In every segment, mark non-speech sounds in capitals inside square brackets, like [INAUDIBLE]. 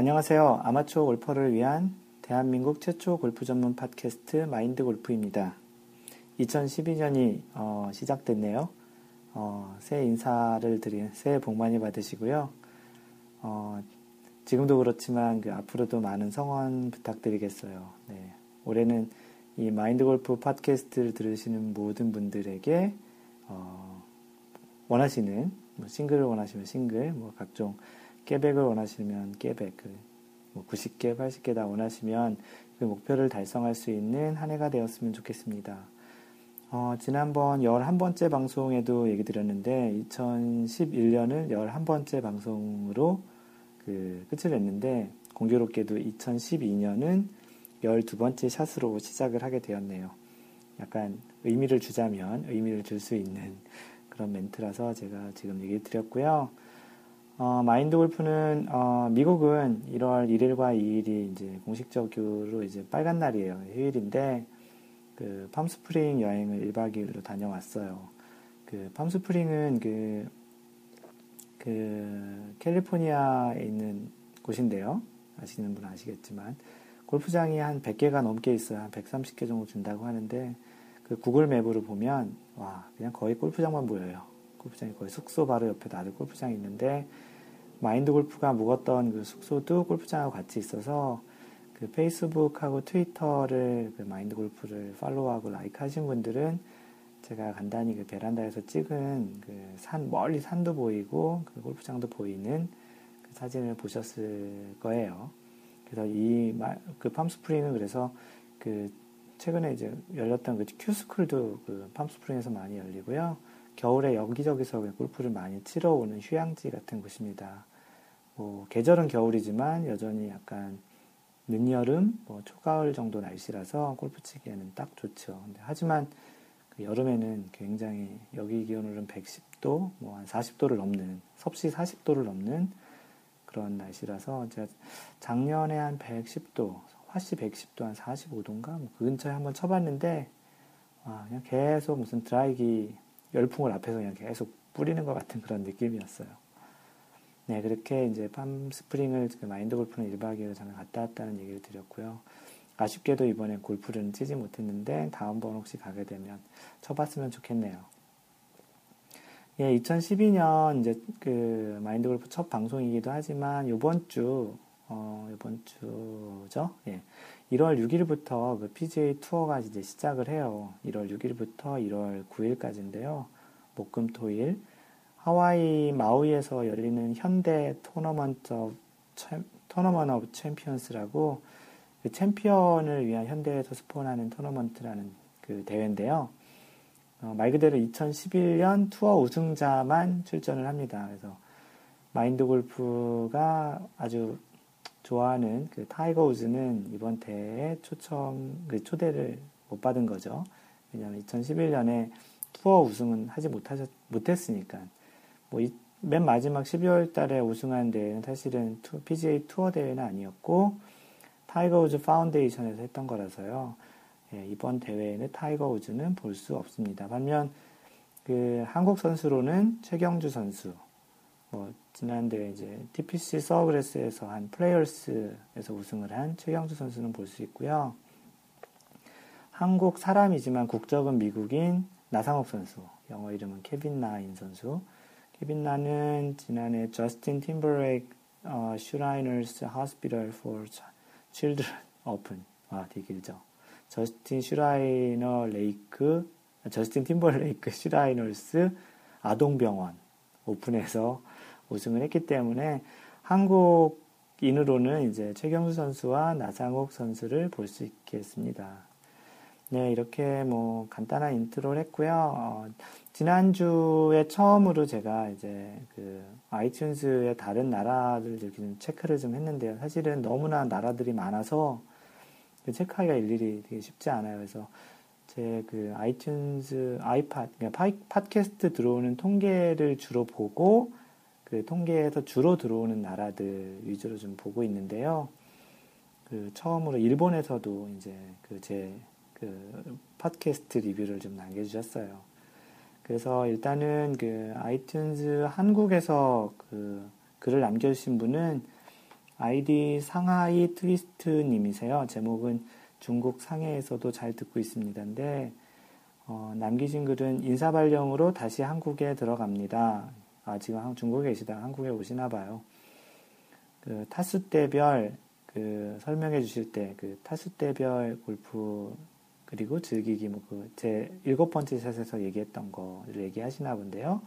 안녕하세요. 아마추어 골퍼를 위한 대한민국 최초 골프 전문 팟캐스트 마인드 골프입니다. 2012년이 어, 시작됐네요. 어, 새해 인사를 드린 새해 복 많이 받으시고요. 어, 지금도 그렇지만 그 앞으로도 많은 성원 부탁드리겠어요. 네. 올해는 이 마인드 골프 팟캐스트를 들으시는 모든 분들에게 어, 원하시는 뭐 싱글을 원하시면 싱글, 뭐 각종 깨백을 원하시면 깨백, 그뭐 90개, 80개 다 원하시면 그 목표를 달성할 수 있는 한 해가 되었으면 좋겠습니다. 어, 지난번 11번째 방송에도 얘기 드렸는데 2011년을 11번째 방송으로 그 끝을 냈는데 공교롭게도 2012년은 12번째 샷으로 시작을 하게 되었네요. 약간 의미를 주자면 의미를 줄 수 있는 그런 멘트라서 제가 지금 얘기 드렸고요. 어, 마인드 골프는 어, 미국은 1월 1일과 2일이 이제 공식적으로 이제 빨간 날이에요. 휴일인데 그 팜스프링 여행을 1박 2일로 다녀왔어요. 그 팜스프링은 그, 그 캘리포니아에 있는 곳인데요. 아시는 분은 아시겠지만 골프장이 한 100개가 넘게 있어요. 한 130개 정도 준다고 하는데 그 구글 맵으로 보면 와 그냥 거의 골프장만 보여요. 골프장이 거의 숙소 바로 옆에 다른 골프장이 있는데 마인드 골프가 묵었던 그 숙소도 골프장하고 같이 있어서 그 페이스북하고 트위터를 그 마인드 골프를 팔로우하고 라이크 하신 분들은 제가 간단히 그 베란다에서 찍은 그 산, 멀리 산도 보이고 그 골프장도 보이는 그 사진을 보셨을 거예요. 그래서 이, 그 팜스프링은 그래서 그 최근에 이제 열렸던 그 큐스쿨도 그 팜스프링에서 많이 열리고요. 겨울에 여기저기서 골프를 많이 치러 오는 휴양지 같은 곳입니다. 뭐 계절은 겨울이지만 여전히 약간 늦여름, 뭐 초가을 정도 날씨라서 골프 치기에는 딱 좋죠. 하지만 그 여름에는 굉장히 여기 기온으로는 110도, 뭐 한 40도를 넘는 섭씨 40도를 넘는 그런 날씨라서 제가 작년에 한 110도, 화씨 110도 한 45도인가 뭐 그 근처에 한번 쳐봤는데 와, 그냥 계속 무슨 드라이기 열풍을 앞에서 그냥 계속 뿌리는 것 같은 그런 느낌이었어요. 네, 그렇게 이제 팜 스프링을 그 마인드 골프는 1박 2일로 잠깐 갔다 왔다는 얘기를 드렸고요. 아쉽게도 이번에 골프를 치지 못했는데 다음번 혹시 가게 되면 쳐봤으면 좋겠네요. 예, 2012년 이제 그 마인드 골프 첫 방송이기도 하지만 이번 주, 어, 이번 주죠? 예. 1월 6일부터 그 PGA 투어가 이제 시작을 해요. 1월 6일부터 1월 9일까지인데요. 목 금 토 일 하와이 마우이에서 열리는 현대 토너먼트 Tournament of Champions라고 그 챔피언을 위한 현대에서 스폰하는 토너먼트라는 그 대회인데요. 어, 말 그대로 2011년 투어 우승자만 출전을 합니다. 그래서 마인드 골프가 아주 좋아하는 그 타이거 우즈는 이번 대회에 초청, 그 초대를 못 받은 거죠. 왜냐하면 2011년에 투어 우승은 하지 못하셨, 못했으니까. 뭐 맨 마지막 12월 달에 우승한 대회는 사실은 투, PGA 투어 대회는 아니었고 타이거 우즈 Foundation에서 했던 거라서요. 예, 이번 대회에는 타이거 우즈는 볼 수 없습니다. 반면 그 한국 선수로는 최경주 선수, 뭐 지난 대회 이제 TPC 서브레스에서 한 Players에서 우승을 한 최경주 선수는 볼 수 있고요. 한국 사람이지만 국적은 미국인 나상욱 선수, 영어 이름은 케빈 나인 선수, 케빈 나는 지난해 저스틴 팀버레이크 어, Shriners Hospital for Children 오픈 아 되게 길죠. 저스틴 Shriner 레이크 저스틴 팀버레이크 Shriners [LAUGHS] 아동병원 오픈에서 우승을 했기 때문에 한국인으로는 이제 최경주 선수와 나상욱 선수를 볼 수 있겠습니다. 네, 이렇게 뭐 간단한 인트로를 했고요. 어, 지난주에 처음으로 제가 이제 그 아이튠즈의 다른 나라들 이렇게 좀 체크를 좀 했는데요. 사실은 너무나 나라들이 많아서 그 체크하기가 일일이 되게 쉽지 않아요. 그래서 제 그 아이튠즈 아이팟, 그러니까 팟캐스트 들어오는 통계를 주로 보고 그 통계에서 주로 들어오는 나라들 위주로 좀 보고 있는데요. 그 처음으로 일본에서도 이제 그 제 그 팟캐스트 리뷰를 좀 남겨주셨어요. 그래서 일단은 그 아이튠즈 한국에서 그 글을 남겨주신 분은 아이디 상하이 트위스트님이세요. 제목은 중국 상해에서도 잘 듣고 있습니다인데 어, 남기신 글은 인사발령으로 다시 한국에 들어갑니다. 아, 지금 중국에 계시다 한국에 오시나 봐요. 그 타수 대별 그 설명해 주실 때 그 타수 대별 골프 그리고 즐기기 뭐 그 제 일곱 번째 샷에서 얘기했던 거를 얘기하시나 본데요.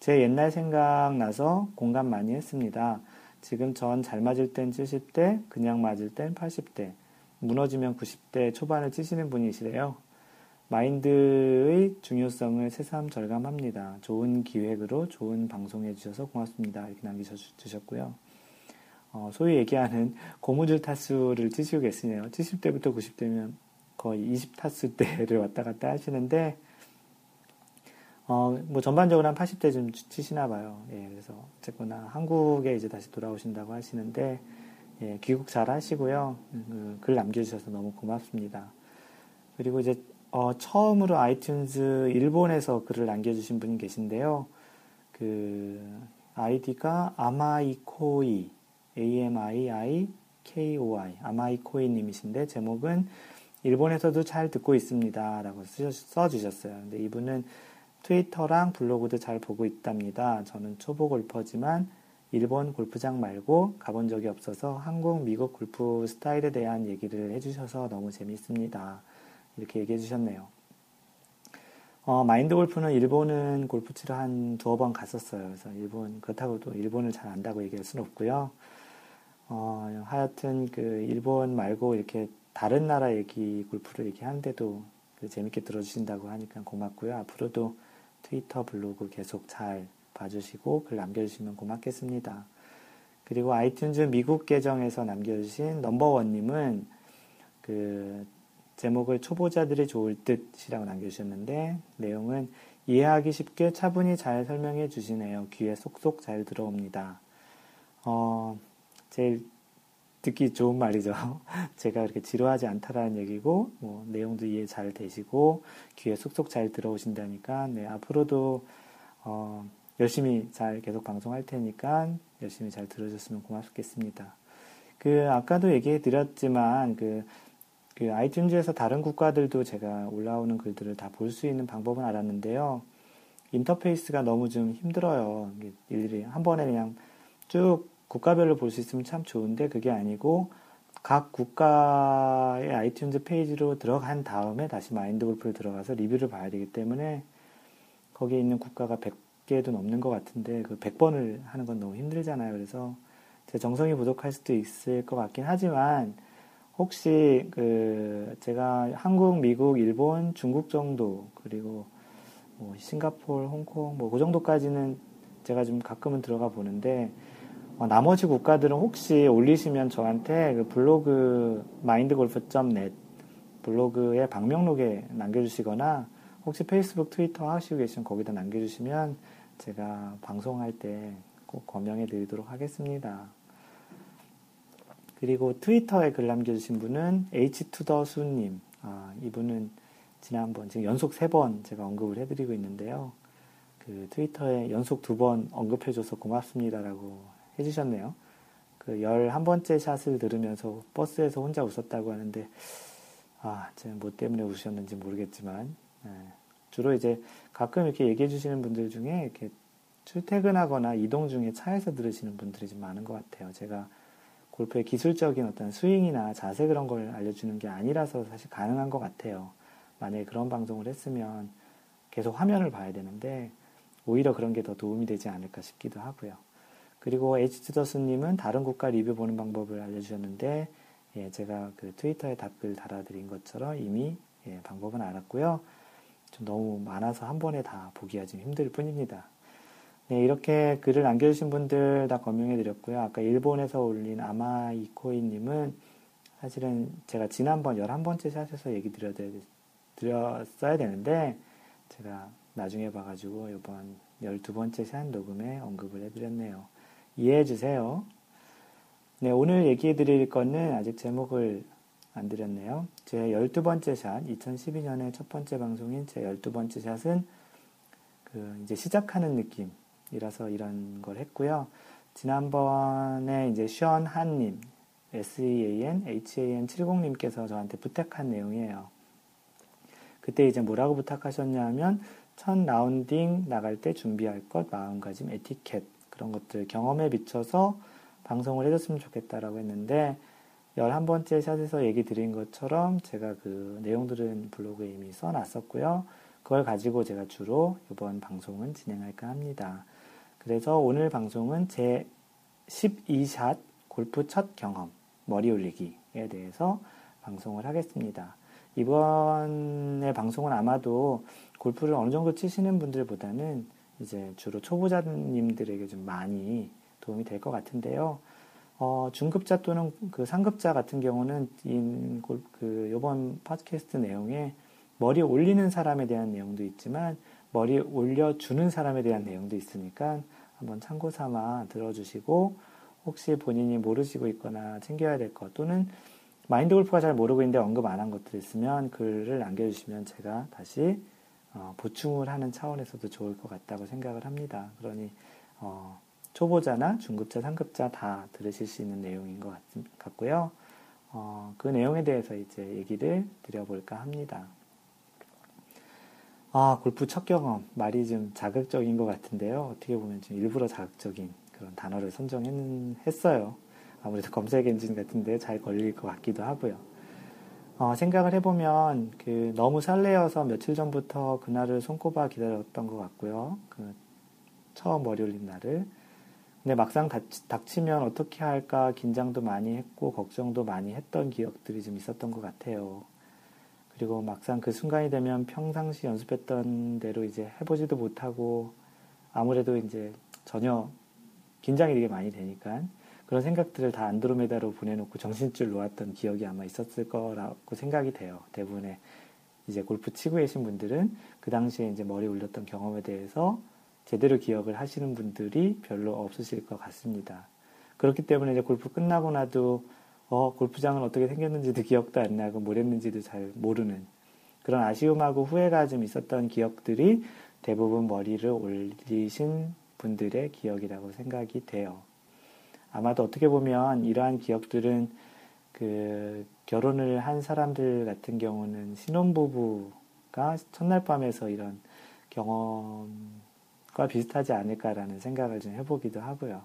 제 옛날 생각나서 공감 많이 했습니다. 지금 전 잘 맞을 땐 70대, 그냥 맞을 땐 80대, 무너지면 90대 초반을 치시는 분이시래요. 마인드의 중요성을 새삼 절감합니다. 좋은 기획으로 좋은 방송해 주셔서 고맙습니다. 이렇게 남기주셨고요. 어, 소위 얘기하는 고무줄 타수를 치시고 계시네요. 70대부터 90대면 거의 20 타수 대를 왔다 갔다 하시는데, 어, 뭐 전반적으로 한 80대 좀 치시나 봐요. 예, 그래서 어쨌거나 한국에 이제 다시 돌아오신다고 하시는데, 예, 귀국 잘 하시고요. 그, 글 남겨주셔서 너무 고맙습니다. 그리고 이제, 어, 처음으로 아이튠즈 일본에서 글을 남겨주신 분이 계신데요. 그, 아이디가 아마이코이, A-M-I-I-K-O-I, 아마이코이 님이신데, 제목은 일본에서도 잘 듣고 있습니다. 라고 써주셨어요. 근데 이분은 트위터랑 블로그도 잘 보고 있답니다. 저는 초보 골퍼지만 일본 골프장 말고 가본 적이 없어서 한국, 미국 골프 스타일에 대한 얘기를 해주셔서 너무 재밌습니다. 이렇게 얘기해 주셨네요. 어, 마인드 골프는 일본은 골프 치러 한 두어 번 갔었어요. 그래서 일본, 그렇다고 또 일본을 잘 안다고 얘기할 수는 없고요. 어, 하여튼 그 일본 말고 이렇게 다른 나라 얘기, 골프를 얘기하는데도 그 재밌게 들어주신다고 하니까 고맙고요. 앞으로도 트위터, 블로그 계속 잘 봐주시고 글 남겨주시면 고맙겠습니다. 그리고 아이튠즈 미국 계정에서 남겨주신 넘버원님은 그 제목을 초보자들이 좋을 듯이라고 남겨주셨는데 내용은 이해하기 쉽게 차분히 잘 설명해 주시네요. 귀에 쏙쏙 잘 들어옵니다. 어, 제일 듣기 좋은 말이죠. [LAUGHS] 제가 그렇게 지루하지 않다라는 얘기고, 뭐, 내용도 이해 잘 되시고, 귀에 쏙쏙 잘 들어오신다니까, 네, 앞으로도, 어, 열심히 잘 계속 방송할 테니까, 열심히 잘 들어줬으면 고맙겠습니다. 그, 아까도 얘기해 드렸지만, 그, 그 아이튠즈에서 다른 국가들도 제가 올라오는 글들을 다 볼 수 있는 방법은 알았는데요. 인터페이스가 너무 좀 힘들어요. 일일이 한 번에 그냥 쭉 국가별로 볼 수 있으면 참 좋은데 그게 아니고 각 국가의 아이튠즈 페이지로 들어간 다음에 다시 마인드 골프를 들어가서 리뷰를 봐야 되기 때문에 거기에 있는 국가가 100개도 넘는 것 같은데 그 100번을 하는 건 너무 힘들잖아요. 그래서 제 정성이 부족할 수도 있을 것 같긴 하지만 혹시 그 제가 한국, 미국, 일본, 중국 정도 그리고 뭐 싱가폴, 홍콩 뭐 그 정도까지는 제가 좀 가끔은 들어가 보는데 어, 나머지 국가들은 혹시 올리시면 저한테 그 블로그 마인드골프.net 블로그에 방명록에 남겨주시거나 혹시 페이스북, 트위터 하시고 계시면 거기다 남겨주시면 제가 방송할 때꼭 거명해 드리도록 하겠습니다. 그리고 트위터에 글 남겨주신 분은 H2더수님. 아, 이분은 지난번, 지금 연속 세 번 제가 언급을 해드리고 있는데요. 그 트위터에 연속 두 번 언급해줘서 고맙습니다라고 해주셨네요. 그 11번째 샷을 들으면서 버스에서 혼자 웃었다고 하는데, 아, 뭐 때문에 웃으셨는지 모르겠지만, 네. 주로 이제 가끔 이렇게 얘기해 주시는 분들 중에 이렇게 출퇴근하거나 이동 중에 차에서 들으시는 분들이 좀 많은 것 같아요. 제가 골프의 기술적인 어떤 스윙이나 자세 그런 걸 알려주는 게 아니라서 사실 가능한 것 같아요. 만약에 그런 방송을 했으면 계속 화면을 봐야 되는데 오히려 그런 게 더 도움이 되지 않을까 싶기도 하고요. 그리고 H투더스님은 다른 국가 리뷰 보는 방법을 알려주셨는데, 예, 제가 그 트위터에 답글 달아드린 것처럼 이미 예, 방법은 알았고요. 좀 너무 많아서 한 번에 다 보기가 좀 힘들 뿐입니다. 네, 이렇게 글을 남겨주신 분들 다 검명해드렸고요. 아까 일본에서 올린 아마이코이님은 사실은 제가 지난번 11번째 샷에서 얘기 드렸어야 되는데, 제가 나중에 봐가지고 이번 12번째 샷 녹음에 언급을 해드렸네요. 이해해 주세요. 네, 오늘 얘기해 드릴 거는 아직 제목을 안 드렸네요. 제 12번째 샷, 2012년의 첫 번째 방송인 제 12번째 샷은 그 이제 시작하는 느낌이라서 이런 걸 했고요. 지난번에 이제 션 한님, SEAN, HAN 70님께서 저한테 부탁한 내용이에요. 그때 이제 뭐라고 부탁하셨냐면, 첫 라운딩 나갈 때 준비할 것, 마음가짐, 에티켓, 그런 것들 경험에 비춰서 방송을 해줬으면 좋겠다라고 했는데, 11번째 샷에서 얘기 드린 것처럼 제가 그 내용들은 블로그에 이미 써놨었고요. 그걸 가지고 제가 주로 이번 방송은 진행할까 합니다. 그래서 오늘 방송은 제 12샷 골프 첫 경험, 머리 올리기에 대해서 방송을 하겠습니다. 이번에 방송은 아마도 골프를 어느 정도 치시는 분들보다는 이제 주로 초보자님들에게 좀 많이 도움이 될 것 같은데요. 어, 중급자 또는 그 상급자 같은 경우는 이, 그, 요번 팟캐스트 내용에 머리 올리는 사람에 대한 내용도 있지만 머리 올려주는 사람에 대한 내용도 있으니까 한번 참고 삼아 들어주시고 혹시 본인이 모르시고 있거나 챙겨야 될 것 또는 마인드 골프가 잘 모르고 있는데 언급 안 한 것들 있으면 글을 남겨주시면 제가 다시 어, 보충을 하는 차원에서도 좋을 것 같다고 생각을 합니다. 그러니 어, 초보자나 중급자, 상급자 다 들으실 수 있는 내용인 것 같, 고요 어, 그 내용에 대해서 이제 얘기를 드려볼까 합니다. 아, 골프 첫 경험. 말이 좀 자극적인 것 같은데요. 어떻게 보면 좀 일부러 자극적인 그런 단어를 선정했어요. 아무래도 검색 엔진 같은데 잘 걸릴 것 같기도 하고요. 어, 생각을 해보면 그 너무 설레어서 며칠 전부터 그날을 손꼽아 기다렸던 것 같고요. 그 처음 올린 날을. 근데 막상 닥치, 면 어떻게 할까 긴장도 많이 했고 걱정도 많이 했던 기억들이 좀 있었던 것 같아요. 그리고 막상 그 순간이 되면 평상시 연습했던 대로 이제 해보지도 못하고 아무래도 이제 전혀 긴장이 되게 많이 되니까 그런 생각들을 다 안드로메다로 보내놓고 정신줄 놓았던 기억이 아마 있었을 거라고 생각이 돼요. 대부분의 이제 골프 치고 계신 분들은 그 당시에 이제 머리 올렸던 경험에 대해서 제대로 기억을 하시는 분들이 별로 없으실 것 같습니다. 그렇기 때문에 이제 골프 끝나고 나도 어, 골프장은 어떻게 생겼는지도 기억도 안 나고 뭘 했는지도 잘 모르는 그런 아쉬움하고 후회가 좀 있었던 기억들이 대부분 머리를 올리신 분들의 기억이라고 생각이 돼요. 아마도 어떻게 보면 이러한 기억들은 그 결혼을 한 사람들 같은 경우는 신혼부부가 첫날 밤에서 이런 경험 과 비슷하지 않을까라는 생각을 좀 해보기도 하고요.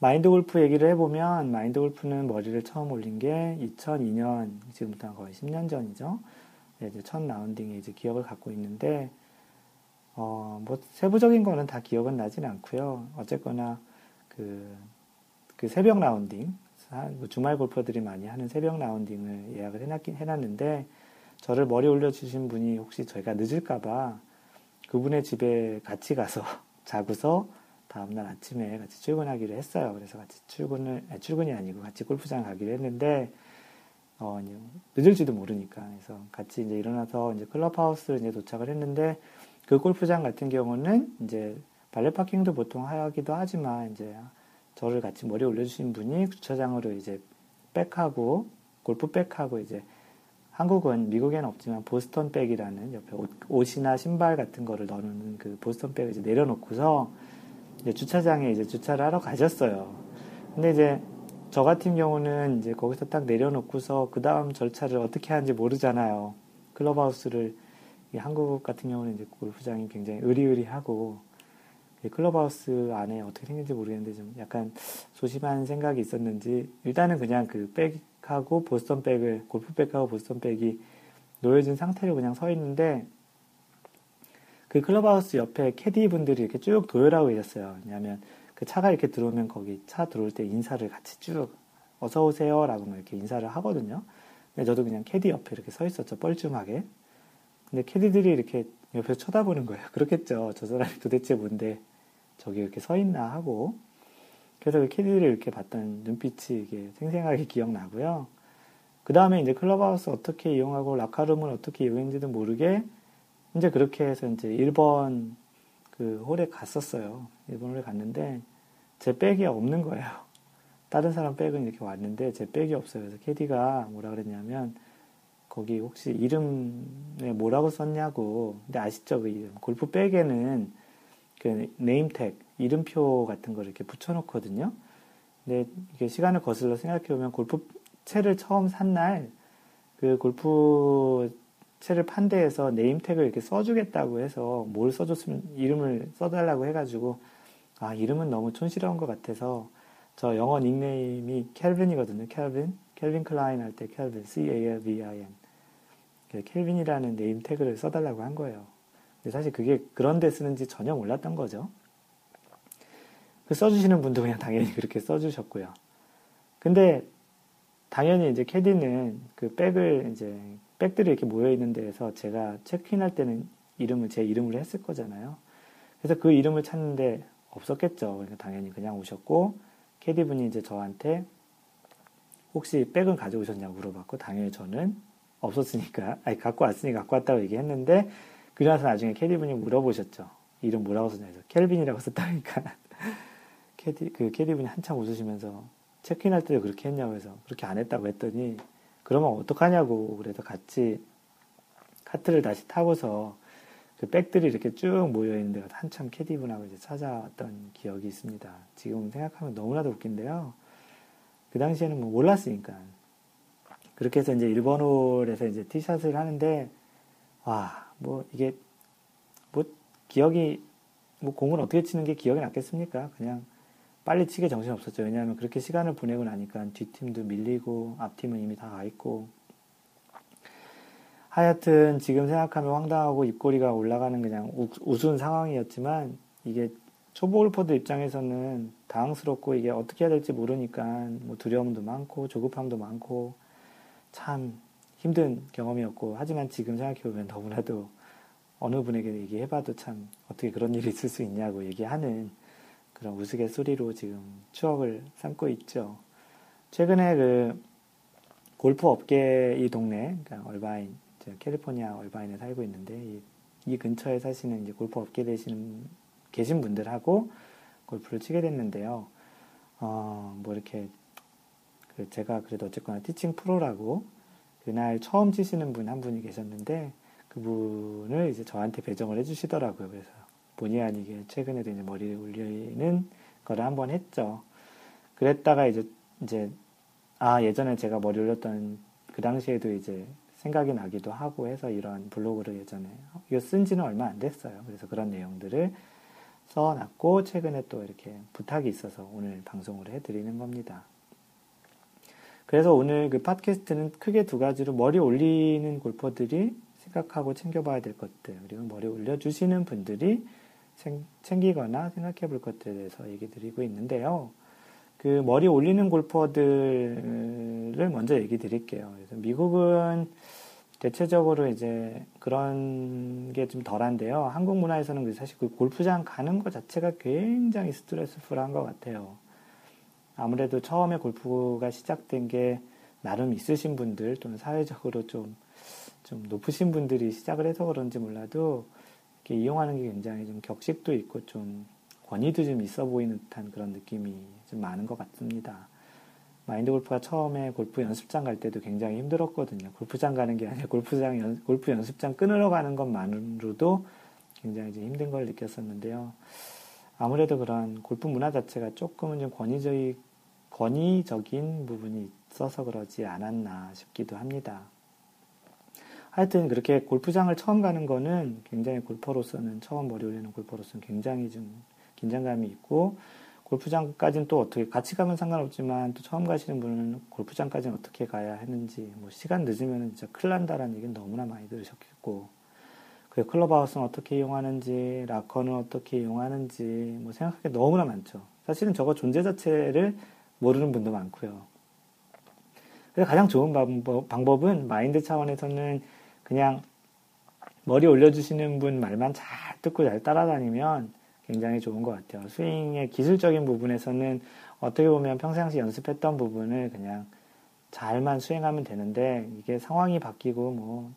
마인드 골프 얘기를 해보면 마인드 골프는 머리를 처음 올린 게 2002년 지금부터 거의 10년 전이죠. 네, 이제 첫 라운딩에 이제 기억을 갖고 있는데 어, 뭐 세부적인 거는 다 기억은 나진 않고요. 어쨌거나 그, 그 새벽 라운딩 뭐 주말 골퍼들이 많이 하는 새벽 라운딩을 예약을 해놨긴 해놨는데 저를 머리 올려주신 분이 혹시 저희가 늦을까봐 그분의 집에 같이 가서 [LAUGHS] 자고서 다음날 아침에 같이 출근하기로 했어요. 그래서 같이 출근을, 아니, 출근이 아니고 같이 골프장 가기로 했는데, 어, 늦을지도 모르니까. 그래서 같이 이제 일어나서 이제 클럽하우스를 이제 도착을 했는데, 그 골프장 같은 경우는 이제 발레 파킹도 보통 하기도 하지만, 이제 저를 같이 머리 올려주신 분이 주차장으로 이제 백하고, 골프 백하고 이제 한국은 미국에는 없지만 보스턴 백이라는 옆에 옷, 이나 신발 같은 거를 넣는 그 보스턴 백을 이제 내려놓고서 이제 주차장에 이제 주차를 하러 가셨어요. 근데 이제 저 같은 경우는 이제 거기서 딱 내려놓고서 그 다음 절차를 어떻게 하는지 모르잖아요. 클럽하우스를 한국 같은 경우는 이제 골프장이 굉장히 의리의리하고 클럽하우스 안에 어떻게 생긴지 모르겠는데 좀 약간 소심한 생각이 있었는지 일단은 그냥 그백 백하고 보스턴 백을 골프백하고 보스턴 백이 놓여진 상태로 그냥 서 있는데 그 클럽하우스 옆에 캐디 분들이 이렇게 쭉 도열하고 계셨어요. 왜냐하면 그 차가 이렇게 들어오면 거기 차 들어올 때 인사를 같이 쭉 어서 오세요라고 막 이렇게 인사를 하거든요. 근데 저도 그냥 캐디 옆에 이렇게 서 있었죠. 뻘쭘하게. 근데 캐디들이 이렇게 옆에서 쳐다보는 거예요. [LAUGHS] 그렇겠죠. 저 사람이 도대체 뭔데 저기 이렇게 서 있나 하고. 그래서 그 캐디를 이렇게 봤던 눈빛이 이게 생생하게 기억나고요. 그 다음에 이제 클럽하우스 어떻게 이용하고 라카룸을 어떻게 이용했는지도 모르게 이제 그렇게 해서 이제 1번 그 홀에 갔었어요. 1번 홀에 갔는데 제 백이 없는 거예요. [LAUGHS] 다른 사람 백은 이렇게 왔는데 제 백이 없어요. 그래서 캐디가 뭐라 그랬냐면 거기 혹시 이름에 뭐라고 썼냐고. 근데 아시죠? 그 이름. 골프 백에는 그 name tag, 이름표 같은 걸 이렇게 붙여놓거든요. 근데 이게 시간을 거슬러 생각해보면 골프채를 처음 산 날, 그 골프채를 판 데에서 name tag을 이렇게 써주겠다고 해서 뭘 써줬으면 이름을 써달라고 해가지고, 아, 이름은 너무 촌스러운 것 같아서 저 영어 닉네임이 켈빈이거든요. 켈빈. 켈빈 클라인 할때 켈빈. C-A-L-V-I-N. 켈빈이라는 name tag를 써달라고 한 거예요. 근데 사실 그게 그런 데 쓰는지 전혀 몰랐던 거죠. 그 써주시는 분도 그냥 당연히 그렇게 써주셨고요. 근데 당연히 이제 캐디는 그 백을 이제 백들이 이렇게 모여 있는 데에서 제가 체크인할 때는 이름을 제 이름으로 했을 거잖아요. 그래서 그 이름을 찾는데 없었겠죠. 그러니까 당연히 그냥 오셨고 캐디 분이 이제 저한테 혹시 백은 가져오셨냐고 물어봤고 당연히 저는 없었으니까 아니 갖고 왔으니 갖고 왔다고 얘기했는데 그러나서 나중에 캐디 분이 물어보셨죠. 이름 뭐라고 썼냐 해서 켈빈이라고 썼다니까 [LAUGHS] 캐디 그 캐디 분이 한참 웃으시면서 체크인할 때도 그렇게 했냐고 해서 그렇게 안 했다고 했더니 그러면 어떡하냐고 그래서 같이 카트를 다시 타고서 그 백들이 이렇게 쭉 모여 있는 데가 한참 캐디분하고 이제 찾아왔던 기억이 있습니다. 지금 생각하면 너무나도 웃긴데요. 그 당시에는 뭐 몰랐으니까. 그렇게 해서 이제 1번 홀에서 이제 티샷을 하는데, 와, 뭐 이게, 뭐 기억이, 뭐 공을 어떻게 치는 게 기억이 났겠습니까? 그냥 빨리 치게 정신 없었죠. 왜냐하면 그렇게 시간을 보내고 나니까 뒷팀도 밀리고, 앞팀은 이미 다 가 있고, 하여튼 지금 생각하면 황당하고 입꼬리가 올라가는 그냥 우스운 상황이었지만 이게 초보 골퍼들 입장에서는 당황스럽고 이게 어떻게 해야 될지 모르니까 뭐 두려움도 많고 조급함도 많고 참 힘든 경험이었고 하지만 지금 생각해보면 너무나도 어느 분에게 얘기해봐도 참 어떻게 그런 일이 있을 수 있냐고 얘기하는 그런 우스갯소리로 지금 추억을 삼고 있죠. 최근에 그 골프 업계 이 동네, 그러니까 얼바인 캘리포니아 얼바인에 살고 있는데 이, 이 근처에 사시는 이제 골프 업계 되시는 계신 분들하고 골프를 치게 됐는데요. 어, 뭐 이렇게 그 제가 그래도 어쨌거나 티칭 프로라고 그날 처음 치시는 분 한 분이 계셨는데 그분을 이제 저한테 배정을 해주시더라고요. 그래서 본의 아니게 최근에도 이제 머리를 올리는 거를 한번 했죠. 그랬다가 이제 이제 아 예전에 제가 머리 올렸던 그 당시에도 이제 생각이 나기도 하고 해서 이런 블로그를 예전에 이거 쓴 지는 얼마 안 됐어요. 그래서 그런 내용들을 써놨고 최근에 또 이렇게 부탁이 있어서 오늘 방송을 해드리는 겁니다. 그래서 오늘 그 팟캐스트는 크게 두 가지로 머리 올리는 골퍼들이 생각하고 챙겨봐야 될 것들 그리고 머리 올려주시는 분들이 챙기거나 생각해 볼 것들에 대해서 얘기 드리고 있는데요. 그 머리 올리는 골퍼들을 먼저 얘기 드릴게요. 그래서 미국은 대체적으로 이제 그런 게 좀 덜한데요. 한국 문화에서는 사실 그 골프장 가는 것 자체가 굉장히 스트레스풀한 것 같아요. 아무래도 처음에 골프가 시작된 게 나름 있으신 분들 또는 사회적으로 좀, 좀 높으신 분들이 시작을 해서 그런지 몰라도 이렇게 이용하는 게 굉장히 좀 격식도 있고 좀 권위도 좀 있어 보이는 듯한 그런 느낌이 좀 많은 것 같습니다. 마인드 골프가 처음에 골프 연습장 갈 때도 굉장히 힘들었거든요. 골프장 가는 게 아니라 골프장 연, 골프 연습장 끊으러 가는 것만으로도 굉장히 좀 힘든 걸 느꼈었는데요. 아무래도 그런 골프 문화 자체가 조금은 좀 권위적인, 권위적인 부분이 있어서 그러지 않았나 싶기도 합니다. 하여튼 그렇게 골프장을 처음 가는 거는 굉장히 골퍼로서는 처음 머리 올리는 골퍼로서는 굉장히 좀 긴장감이 있고 골프장까지는 또 어떻게 같이 가면 상관없지만 또 처음 가시는 분은 골프장까지는 어떻게 가야 하는지 뭐 시간 늦으면 진짜 큰일 난다라는 얘기는 너무나 많이 들으셨겠고 그 클럽하우스는 어떻게 이용하는지 라커는 어떻게 이용하는지 뭐 생각할 게 너무나 많죠. 사실은 저거 존재 자체를 모르는 분도 많고요. 그래서 가장 좋은 방법, 방법 은 마인드 차원에서는 그냥 머리 올려주시는 분 말만 잘 듣고 잘 따라다니면 굉장히 좋은 것 같아요. 스윙의 기술적인 부분에서는 어떻게 보면 평상시 연습했던 부분을 그냥 잘만 수행하면 되는데 이게 상황이 바뀌고 뭐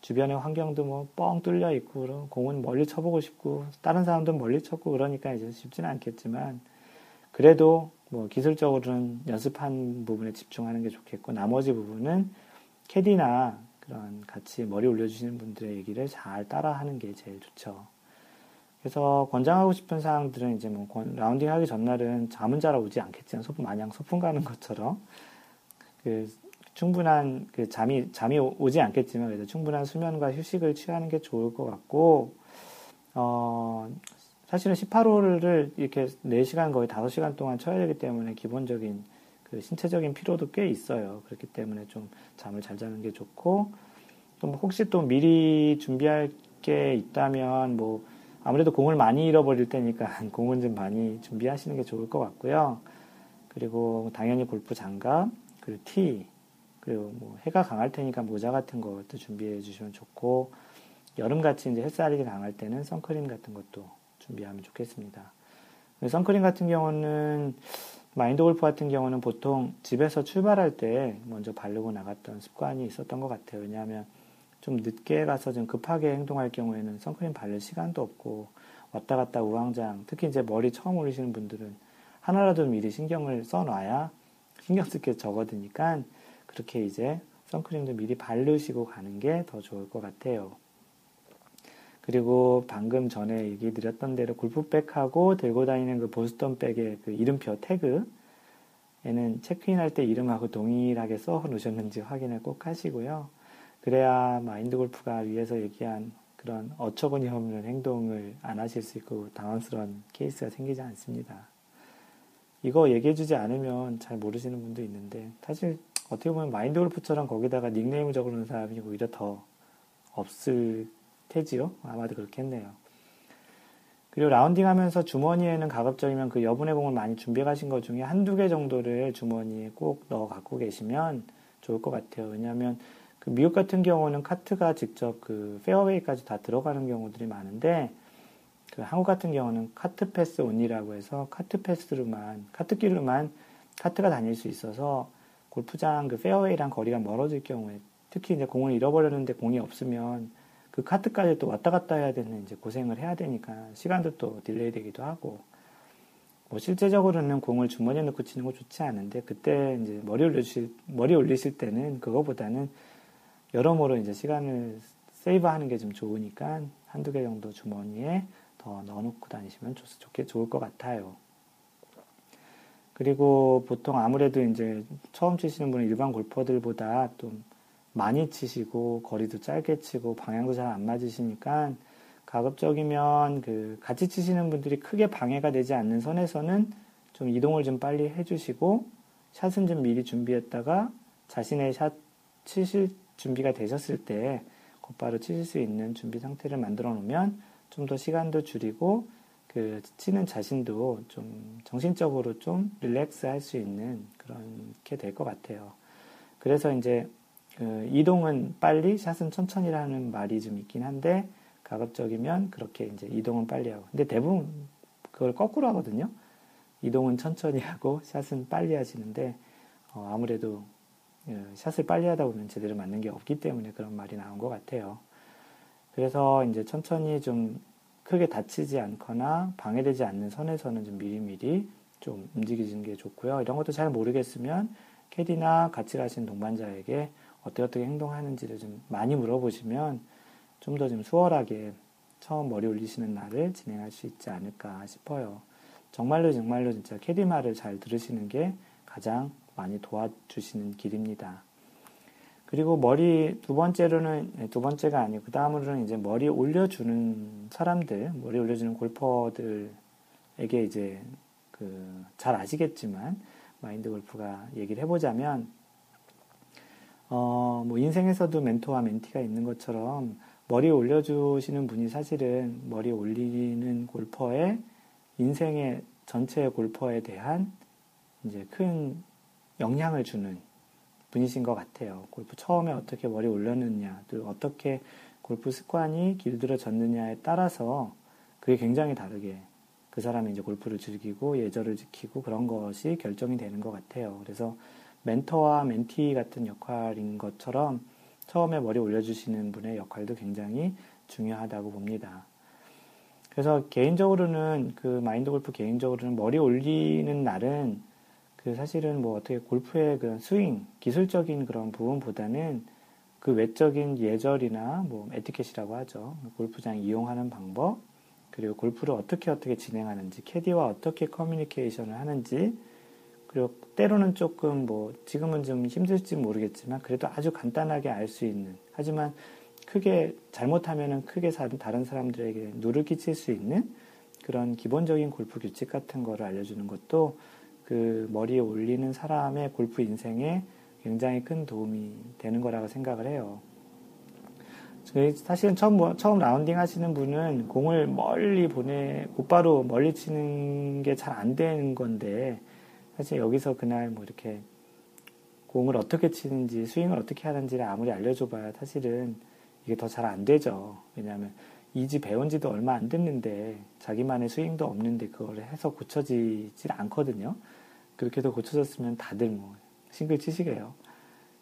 주변의 환경도 뭐 뻥 뚫려 있고 공은 멀리 쳐보고 싶고 다른 사람도 멀리 쳤고 그러니까 이제 쉽지는 않겠지만 그래도 뭐 기술적으로는 연습한 부분에 집중하는 게 좋겠고 나머지 부분은 캐디나 그런 같이 머리 올려주시는 분들의 얘기를 잘 따라하는 게 제일 좋죠. 그래서 권장하고 싶은 사항들은 이제 뭐 라운딩 하기 전날은 잠은 잘 오지 않겠지만 소풍 마냥 소풍 가는 것처럼 그 충분한 그 잠이 잠이 오지 않겠지만 그래도 충분한 수면과 휴식을 취하는 게 좋을 것 같고 어 사실은 18홀을 이렇게 4시간 거의 5시간 동안 쳐야 되기 때문에 기본적인 그 신체적인 피로도 꽤 있어요. 그렇기 때문에 좀 잠을 잘 자는 게 좋고 또뭐 혹시 또 미리 준비할 게 있다면 뭐 아무래도 공을 많이 잃어버릴 테니까 [LAUGHS] 공은 좀 많이 준비하시는 게 좋을 것 같고요. 그리고 당연히 골프 장갑, 그리고 티, 그리고 뭐 해가 강할 테니까 모자 같은 것도 준비해 주시면 좋고 여름같이 이제 햇살이 강할 때는 선크림 같은 것도 준비하면 좋겠습니다. 선크림 같은 경우는 마인드 골프 같은 경우는 보통 집에서 출발할 때 먼저 바르고 나갔던 습관이 있었던 것 같아요. 왜냐하면 좀 늦게 가서 좀 급하게 행동할 경우에는 선크림 바를 시간도 없고 왔다 갔다 우왕장 특히 이제 머리 처음 올리시는 분들은 하나라도 미리 신경을 써놔야 신경 쓸 게 적어드니까 그렇게 이제 선크림도 미리 바르시고 가는 게 더 좋을 것 같아요. 그리고 방금 전에 얘기 드렸던 대로 골프백하고 들고 다니는 그 보스턴 백의 그 이름표 태그 에는 체크인 할 때 이름하고 동일하게 써 놓으셨는지 확인을 꼭 하시고요. 그래야 마인드 골프가 위에서 얘기한 그런 어처구니 없는 행동을 안 하실 수 있고 당황스러운 케이스가 생기지 않습니다. 이거 얘기해주지 않으면 잘 모르시는 분도 있는데 사실 어떻게 보면 마인드 골프처럼 거기다가 닉네임을 적어놓은 사람이 오히려 더 없을 테지요. 아마도 그렇겠네요. 그리고 라운딩 하면서 주머니에는 가급적이면 그 여분의 공을 많이 준비해 가신 것 중에 한두 개 정도를 주머니에 꼭 넣어 갖고 계시면 좋을 것 같아요. 왜냐하면 그 미국 같은 경우는 카트가 직접 그 페어웨이까지 다 들어가는 경우들이 많은데 그 한국 같은 경우는 cart path only라고 해서 cart path로만 카트길로만 카트가 다닐 수 있어서 골프장 그 페어웨이랑 거리가 멀어질 경우에 특히 이제 공을 잃어버렸는데 공이 없으면 그 카트까지 또 왔다 갔다 해야 되는 이제 고생을 해야 되니까 시간도 또 delay 되기도 하고 뭐 실제적으로는 공을 주머니에 넣고 치는 거 좋지 않은데 그때 이제 머리 올리실 머리 올리실 때는 그거보다는 여러모로 이제 시간을 세이브하는 게 좀 좋으니까 한두 개 정도 주머니에 더 넣어놓고 다니시면 좋, 좋게 좋을 것 같아요. 그리고 보통 아무래도 이제 처음 치시는 분은 일반 골퍼들보다 좀 많이 치시고 거리도 짧게 치고 방향도 잘 안 맞으시니까 가급적이면 그 같이 치시는 분들이 크게 방해가 되지 않는 선에서는 좀 이동을 좀 빨리 해주시고 샷은 좀 미리 준비했다가 자신의 샷 치실 준비가 되셨을 때 곧바로 치실 수 있는 준비 상태를 만들어 놓으면 좀 더 시간도 줄이고 그 치는 자신도 좀 정신적으로 좀 릴렉스 할 수 있는 그렇게 될 것 같아요. 그래서 이제 그 이동은 빨리, 샷은 천천히라는 말이 좀 있긴 한데 가급적이면 그렇게 이제 이동은 빨리 하고. 근데 대부분 그걸 거꾸로 하거든요. 이동은 천천히 [LAUGHS] 하고 샷은 빨리 하시는데 어, 아무래도 예, 샷을 빨리 하다 보면 제대로 맞는 게 없기 때문에 그런 말이 나온 것 같아요. 그래서 이제 천천히 좀 크게 다치지 않거나 방해되지 않는 선에서는 좀 미리미리 좀 움직이시는 게 좋고요. 이런 것도 잘 모르겠으면 캐디나 같이 가신 동반자에게 어떻게 어떻게 행동하는지를 좀 많이 물어보시면 좀 더좀 좀 수월하게 처음 머리 올리시는 날을 진행할 수 있지 않을까 싶어요. 정말로 정말로 진짜 캐디 말을 잘 들으시는 게 가장 많이 도와주시는 길입니다. 그리고 머리 두 번째로는 네, 두 번째가 아니고 그 다음으로는 이제 머리 올려주는 사람들, 머리 올려주는 골퍼들에게 이제 그 잘 아시겠지만 마인드 골프가 얘기를 해보자면 어 뭐 인생에서도 멘토와 멘티가 있는 것처럼 머리 올려주시는 분이 사실은 머리 올리는 골퍼의 인생의 전체 골퍼에 대한 이제 큰 영향을 주는 분이신 것 같아요. 골프 처음에 어떻게 머리 올렸느냐, 또 어떻게 골프 습관이 길들어졌느냐에 따라서 그게 굉장히 다르게 그 사람이 이제 골프를 즐기고 예절을 지키고 그런 것이 결정이 되는 것 같아요. 그래서 멘토와 멘티 같은 역할인 것처럼 처음에 머리 올려주시는 분의 역할도 굉장히 중요하다고 봅니다. 그래서 개인적으로는 그 마인드 골프 개인적으로는 머리 올리는 날은 그 사실은 뭐 어떻게 골프의 그런 스윙, 기술적인 그런 부분보다는 그 외적인 예절이나 뭐 에티켓이라고 하죠. 골프장 이용하는 방법, 그리고 골프를 어떻게 어떻게 진행하는지, 캐디와 어떻게 커뮤니케이션을 하는지, 그리고 때로는 조금 뭐 지금은 좀 힘들지 모르겠지만 그래도 아주 간단하게 알 수 있는 하지만 크게 잘못하면은 크게 다른 사람들에게 누를 끼칠 수 있는 그런 기본적인 골프 규칙 같은 거를 알려주는 것도 그 머리에 올리는 사람의 골프 인생에 굉장히 큰 도움이 되는 거라고 생각을 해요. 사실은 처음, 처음 라운딩 하시는 분은 공을 멀리 보내, 곧바로 멀리 치는 게 잘 안 되는 건데, 사실 여기서 그날 뭐 이렇게 공을 어떻게 치는지, 스윙을 어떻게 하는지를 아무리 알려줘봐야 사실은 이게 더 잘 안 되죠. 왜냐하면 이지 배운 지도 얼마 안 됐는데, 자기만의 스윙도 없는데 그걸 해서 고쳐지질 않거든요. 그렇게 도 고쳐졌으면 다들 뭐 싱글 치시게요.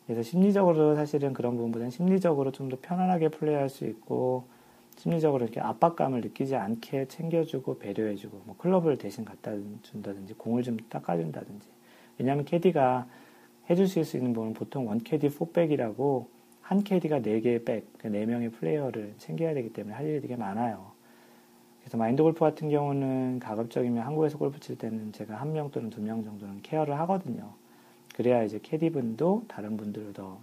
그래서 심리적으로 사실은 그런 부분보다는 심리적으로 좀 더 편안하게 플레이할 수 있고 심리적으로 이렇게 압박감을 느끼지 않게 챙겨주고 배려해주고 뭐 클럽을 대신 갖다 준다든지 공을 좀 닦아준다든지 왜냐하면 캐디가 해주실 수 있는 부분은 보통 one caddie four bag이라고 한 캐디가 네 개의 백, 그 네 명의 플레이어를 챙겨야 되기 때문에 할 일이 되게 많아요. 그래서 마인드 골프 같은 경우는 가급적이면 한국에서 골프 칠 때는 제가 한 명 또는 두 명 정도는 care를 하거든요. 그래야 이제 캐디분도 다른 분들을 더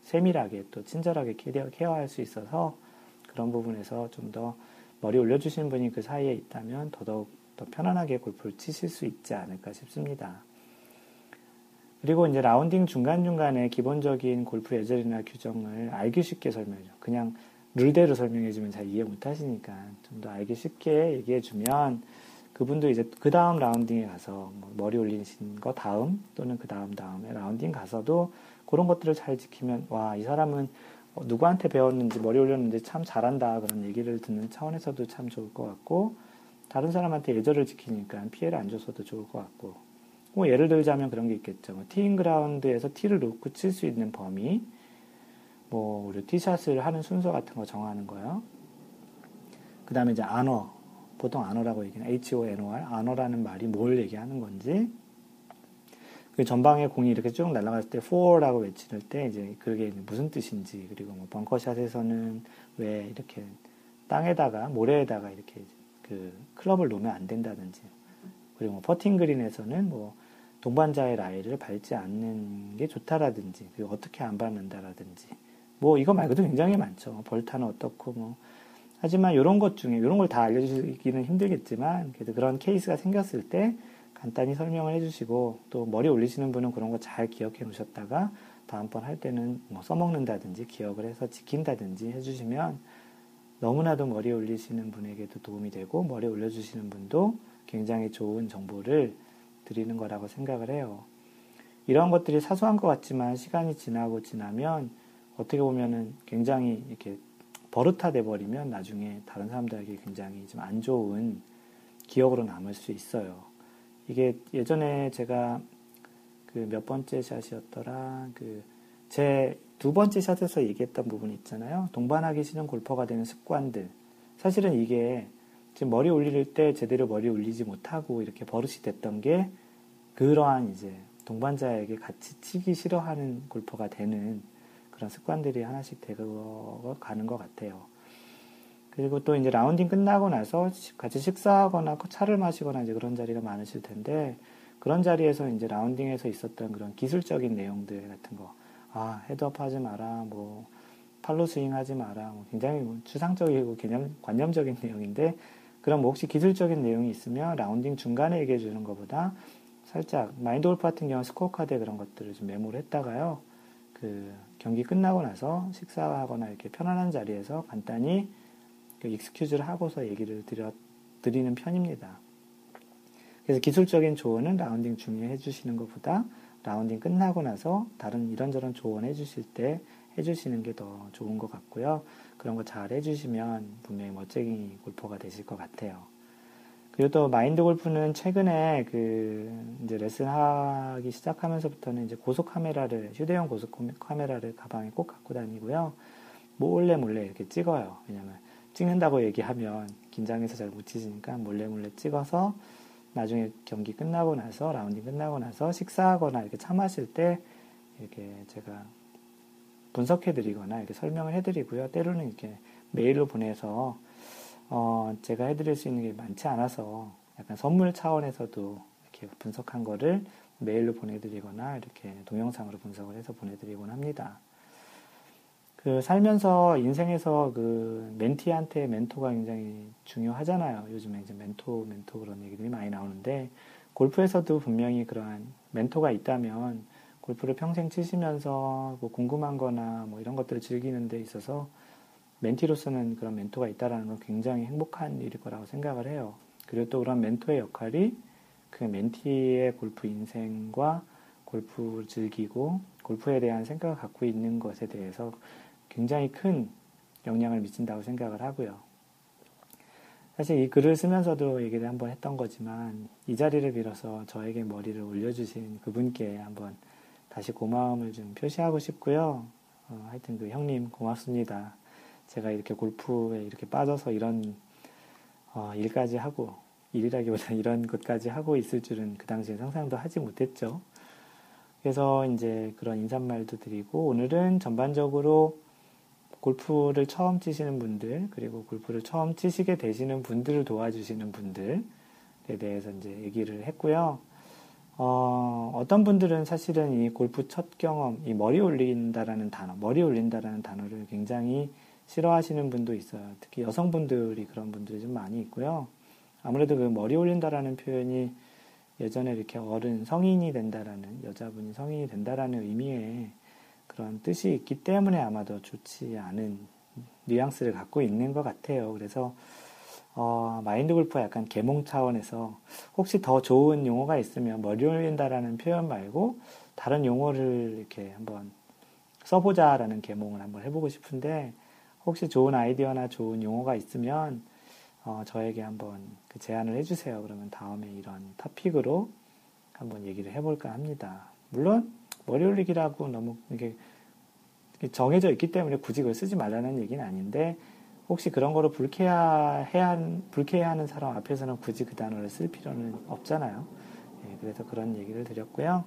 세밀하게 또 친절하게 care할 수 있어서 그런 부분에서 좀 더 머리 올려주시는 분이 그 사이에 있다면 더더욱 더 편안하게 골프를 치실 수 있지 않을까 싶습니다. 그리고 이제 라운딩 중간중간에 기본적인 골프 예절이나 규정을 알기 쉽게 설명해줘. 그냥 룰대로 설명해주면 잘 이해 못 하시니까 좀 더 알기 쉽게 얘기해주면 그분도 이제 그 다음 라운딩에 가서 뭐 머리 올리신 거 다음 또는 그 다음 다음에 라운딩 가서도 그런 것들을 잘 지키면 와 이 사람은 누구한테 배웠는지 머리 올렸는지 참 잘한다 그런 얘기를 듣는 차원에서도 참 좋을 것 같고 다른 사람한테 예절을 지키니까 피해를 안 줘서도 좋을 것 같고. 뭐 예를 들자면 그런 게 있겠죠. 뭐 티잉 그라운드에서 티를 놓고 칠 수 있는 범위. 뭐 우리 티샷을 하는 순서 같은 거 정하는 거요 그 다음에 이제 안어. 보통 안어라고 얘기는 H-O-N-O-R, 안어라는 말이 뭘 얘기하는 건지, 그 전방에 공이 이렇게 쭉 날아갔을 때 fore라고 외칠 때 이제 그게 무슨 뜻인지, 그리고 뭐 벙커샷에서는 왜 이렇게 땅에다가, 모래에다가 이렇게 그 클럽을 놓으면 안 된다든지, 그리고 뭐 퍼팅 그린에서는 뭐 동반자의 라이를 밟지 않는 게 좋다라든지, 그리고 어떻게 안 밟는다라든지, 뭐 이거 말고도 굉장히 많죠. 벌타는 어떻고 뭐 하지만 이런 것 중에 이런 걸 다 알려주기는 힘들겠지만 그래도 그런 케이스가 생겼을 때 간단히 설명을 해주시고 또 머리 올리시는 분은 그런 거 잘 기억해 놓으셨다가 다음번 할 때는 뭐 써먹는다든지 기억을 해서 지킨다든지 해주시면 너무나도 머리 올리시는 분에게도 도움이 되고 머리 올려주시는 분도 굉장히 좋은 정보를 드리는 거라고 생각을 해요. 이런 것들이 사소한 것 같지만 시간이 지나고 지나면 어떻게 보면은 굉장히 이렇게 버릇화돼 버리면 나중에 다른 사람들에게 굉장히 좀 안 좋은 기억으로 남을 수 있어요. 이게 예전에 제가 그 몇 번째 샷이었더라. 그제 두 번째 샷에서 얘기했던 부분 있잖아요. 동반하기 싫은 골퍼가 되는 습관들. 사실은 이게 지금 머리 올릴 때 제대로 머리 올리지 못하고 이렇게 버릇이 됐던 게 그러한 이제 동반자에게 같이 치기 싫어하는 골퍼가 되는 그런 습관들이 하나씩 되고 가는 것 같아요. 그리고 또 이제 라운딩 끝나고 나서 같이 식사하거나 차를 마시거나 이제 그런 자리가 많으실 텐데 그런 자리에서 이제 라운딩에서 있었던 그런 기술적인 내용들 같은 거, 아 헤드업 하지 마라, 뭐 팔로 스윙 하지 마라, 뭐 굉장히 뭐 추상적이고 개념 관념적인 [LAUGHS] 내용인데 그럼 뭐 혹시 기술적인 내용이 있으면 라운딩 중간에 얘기해 주는 것보다 살짝 마인드 골프 같은 경우 스코어 카드에 그런 것들을 좀 메모를 했다가요. 그 경기 끝나고 나서 식사하거나 이렇게 편안한 자리에서 간단히 그 excuse를 하고서 얘기를 드려, 드리는 편입니다. 그래서 기술적인 조언은 라운딩 중에 해주시는 것보다 라운딩 끝나고 나서 다른 이런저런 조언 해주실 때 해주시는 게 더 좋은 것 같고요. 그런 거 잘 해주시면 분명히 멋쟁이 골퍼가 되실 것 같아요. 그리고 또 마인드 골프는 최근에 그 이제 레슨 하기 시작하면서부터는 이제 고속 카메라를 휴대용 고속 카메라를 가방에 꼭 갖고 다니고요. 몰래 몰래 이렇게 찍어요. 왜냐면 찍는다고 얘기하면 긴장해서 잘 못 치시니까 몰래 몰래 찍어서 나중에 경기 끝나고 나서 라운딩 끝나고 나서 식사하거나 이렇게 차 마실 때 이렇게 제가 분석해 드리거나 이렇게 설명을 해 드리고요. 때로는 이렇게 메일로 보내서 어, 제가 해드릴 수 있는 게 많지 않아서 약간 선물 차원에서도 이렇게 분석한 거를 메일로 보내드리거나 이렇게 동영상으로 분석을 해서 보내드리곤 합니다. 그 살면서 인생에서 그 멘티한테 멘토가 굉장히 중요하잖아요. 요즘에 이제 멘토, 멘토 그런 얘기들이 많이 나오는데 골프에서도 분명히 그러한 멘토가 있다면 골프를 평생 치시면서 뭐 궁금한 거나 뭐 이런 것들을 즐기는 데 있어서 멘티로서는 그런 멘토가 있다라는 건 굉장히 행복한 일일 거라고 생각을 해요. 그리고 또 그런 멘토의 역할이 그 멘티의 골프 인생과 골프를 즐기고 골프에 대한 생각을 갖고 있는 것에 대해서 굉장히 큰 영향을 미친다고 생각을 하고요. 사실 이 글을 쓰면서도 얘기를 한번 했던 거지만 이 자리를 빌어서 저에게 머리를 올려주신 그분께 한번 다시 고마움을 좀 표시하고 싶고요. 어, 하여튼 그 형님 고맙습니다. 제가 이렇게 골프에 이렇게 빠져서 이런 어, 일까지 하고 일이라기보다 [LAUGHS] 이런 것까지 하고 있을 줄은 그 당시에 상상도 하지 못했죠. 그래서 이제 그런 인사말도 드리고 오늘은 전반적으로 골프를 처음 치시는 분들 그리고 골프를 처음 치시게 되시는 분들을 도와주시는 분들에 대해서 이제 얘기를 했고요. 어, 어떤 분들은 사실은 이 골프 첫 경험, 이 머리 올린다라는 단어, 머리 올린다라는 단어를 굉장히 싫어하시는 분도 있어요. 특히 여성분들이 그런 분들이 좀 많이 있고요. 아무래도 그 머리 올린다라는 표현이 예전에 이렇게 어른 성인이 된다라는 여자분이 성인이 된다라는 의미의 그런 뜻이 있기 때문에 아마도 좋지 않은 뉘앙스를 갖고 있는 것 같아요. 그래서 어, 마인드 골프 약간 개몽 차원에서 혹시 더 좋은 용어가 있으면 머리 올린다라는 표현 말고 다른 용어를 이렇게 한번 써보자라는 개몽을 한번 해보고 싶은데 혹시 좋은 아이디어나 좋은 용어가 있으면 어, 저에게 한번 그 제안을 해주세요. 그러면 다음에 이런 토픽으로 한번 얘기를 해볼까 합니다. 물론 머리 올리기라고 너무 이게 정해져 있기 때문에 굳이 그걸 쓰지 말라는 얘기는 아닌데 혹시 그런 거로 불쾌해야 불쾌해하는 사람 앞에서는 굳이 그 단어를 쓸 필요는 없잖아요. 예, 그래서 그런 얘기를 드렸고요.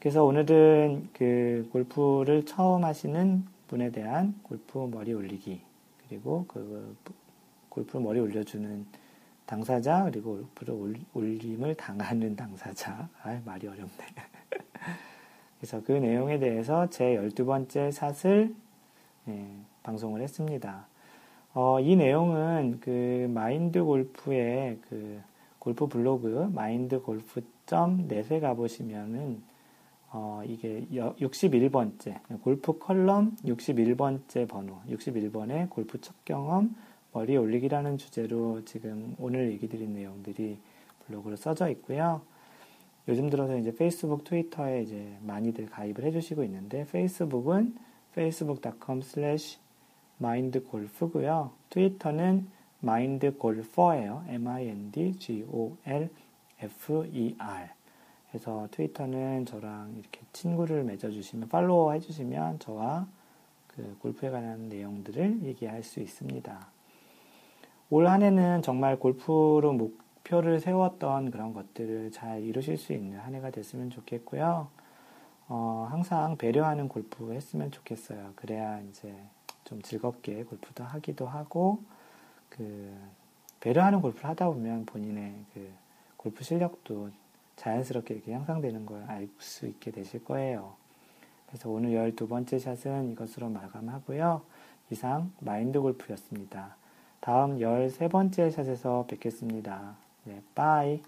그래서 오늘은 그 골프를 처음 하시는 분에 대한 골프 머리 올리기 그리고 그 골프 머리 올려주는 당사자 그리고 골프를 올림을 당하는 당사자 아 말이 어렵네. [LAUGHS] 그래서 그 내용에 대해서 제 12번째 샷을 예, 방송을 했습니다. 어, 이 내용은 그 마인드 골프의 그 골프 블로그 마인드 골프 넷에 가보시면은 어, 이게 61번째 골프 컬럼 61번째 번호 61번의 골프 첫 경험 머리 올리기라는 주제로 지금 오늘 얘기 드린 내용들이 블로그로 써져 있고요. 요즘 들어서 이제 페이스북, 트위터에 이제 많이들 가입을 해주시고 있는데 페이스북은 facebook.com slash mindgolf고요. 트위터는 mindgolfer예요. m-i-n-d-g-o-l-f-e-r 그래서 트위터는 저랑 이렇게 친구를 맺어주시면 팔로워 해주시면 저와 그 골프에 관한 내용들을 얘기할 수 있습니다. 올 한 해는 정말 골프로 목, 목표를 세웠던 그런 것들을 잘 이루실 수 있는 한 해가 됐으면 좋겠고요. 어, 항상 배려하는 골프 했으면 좋겠어요. 그래야 이제 좀 즐겁게 골프도 하기도 하고, 그, 배려하는 골프를 하다 보면 본인의 그 골프 실력도 자연스럽게 이렇게 향상되는 걸 알 수 있게 되실 거예요. 그래서 오늘 12번째 샷은 이것으로 마감하고요. 이상 마인드 골프였습니다. 다음 13번째 샷에서 뵙겠습니다. 네, 빠이.